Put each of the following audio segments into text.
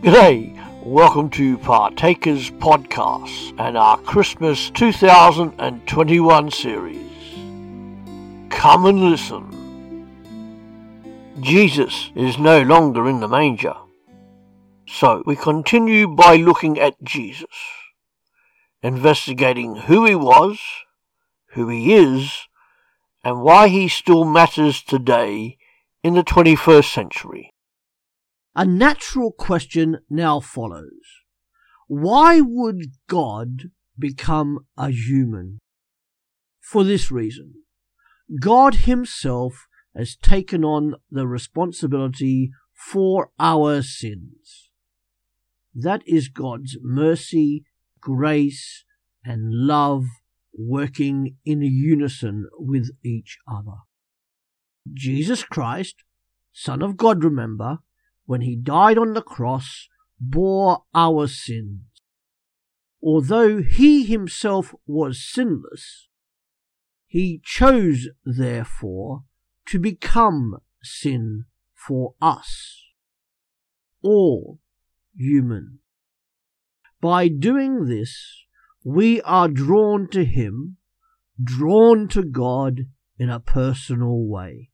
G'day, welcome to Partakers Podcast and our Christmas 2021 series. Come and listen. Jesus is no longer in the manger. So we continue by looking at Jesus, investigating who he was, who he is, and why he still matters today in the 21st century. A natural question now follows. Why would God become a human? For this reason. God himself has taken on the responsibility for our sins. That is God's mercy, grace, and love working in unison with each other. Jesus Christ, Son of God, remember, when he died on the cross, bore our sins. Although he himself was sinless, he chose, therefore, to become sin for us, all human. By doing this, we are drawn to him, drawn to God in a personal way.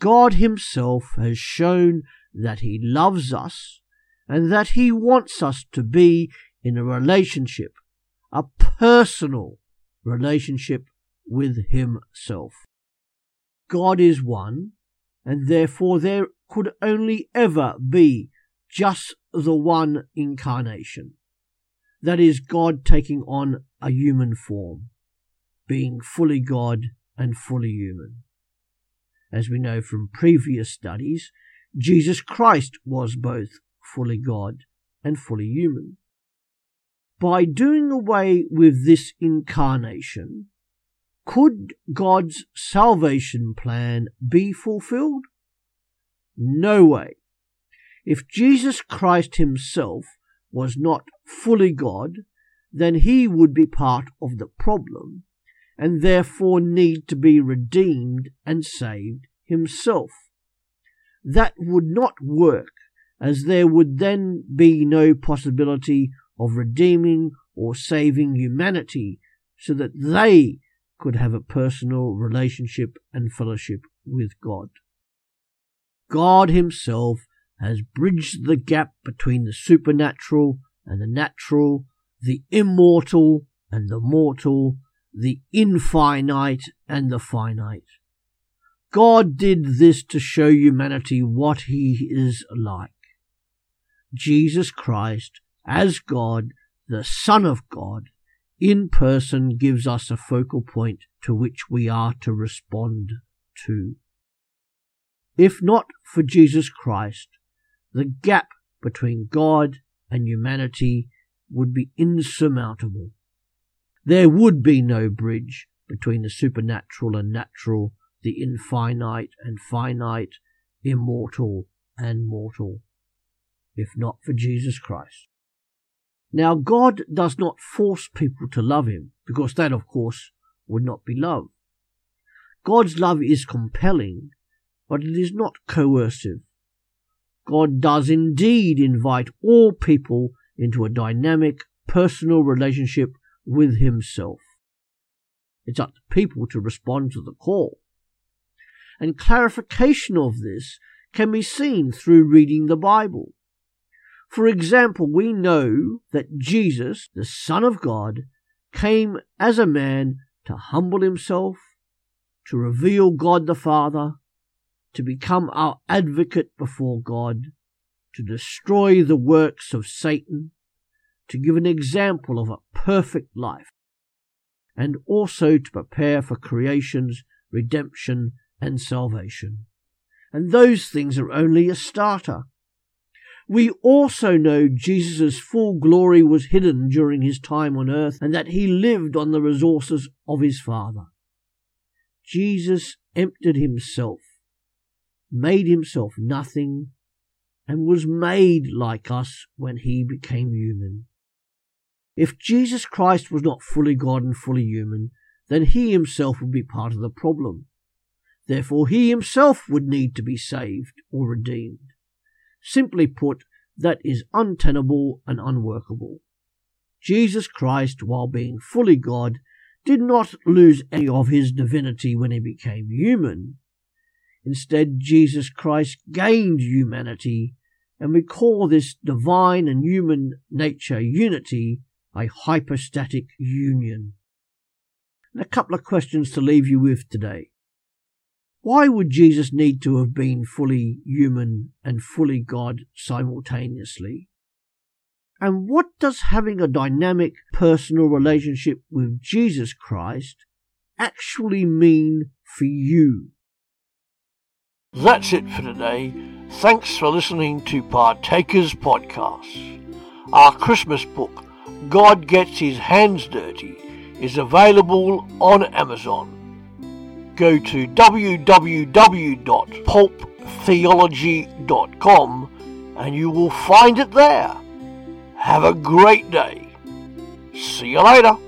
God Himself has shown that He loves us and that He wants us to be in a relationship, a personal relationship with Himself. God is one, and therefore there could only ever be just the one incarnation. That is God taking on a human form, being fully God and fully human. As we know from previous studies, Jesus Christ was both fully God and fully human. By doing away with this incarnation, could God's salvation plan be fulfilled? No way. If Jesus Christ himself was not fully God, then he would be part of the problem and therefore need to be redeemed and saved himself. That would not work, as there would then be no possibility of redeeming or saving humanity so that they could have a personal relationship and fellowship with God. God Himself has bridged the gap between the supernatural and the natural, the immortal and the mortal, the infinite and the finite. God did this to show humanity what He is like. Jesus Christ, as God, the Son of God, in person gives us a focal point to which we are to respond to. If not for Jesus Christ, the gap between God and humanity would be insurmountable there would be no bridge between the supernatural and natural, the infinite and finite, immortal and mortal, if not for Jesus Christ. Now, God does not force people to love Him, because that, of course, would not be love. God's love is compelling, but it is not coercive. God does indeed invite all people into a dynamic, personal relationship with himself. It's up to people to respond to the call. And clarification of this can be seen through reading the Bible. For example, we know that Jesus, the Son of God, came as a man to humble himself, to reveal God the Father, to become our advocate before God, to destroy the works of Satan, to give an example of a perfect life, and also to prepare for creation's redemption and salvation. And those things are only a starter. We also know Jesus' full glory was hidden during his time on earth and that he lived on the resources of his Father. Jesus emptied himself, made himself nothing, and was made like us when he became human. If Jesus Christ was not fully God and fully human, then he himself would be part of the problem. Therefore, he himself would need to be saved or redeemed. Simply put, that is untenable and unworkable. Jesus Christ, while being fully God, did not lose any of his divinity when he became human. Instead, Jesus Christ gained humanity, and we call this divine and human nature unity a hypostatic union. And a couple of questions to leave you with today. Why would Jesus need to have been fully human and fully God simultaneously? And what does having a dynamic personal relationship with Jesus Christ actually mean for you? That's it for today. Thanks for listening to Partakers Podcast. Our Christmas book, God Gets His Hands Dirty, is available on Amazon. Go to www.pulptheology.com and you will find it there. Have a great day. See you later.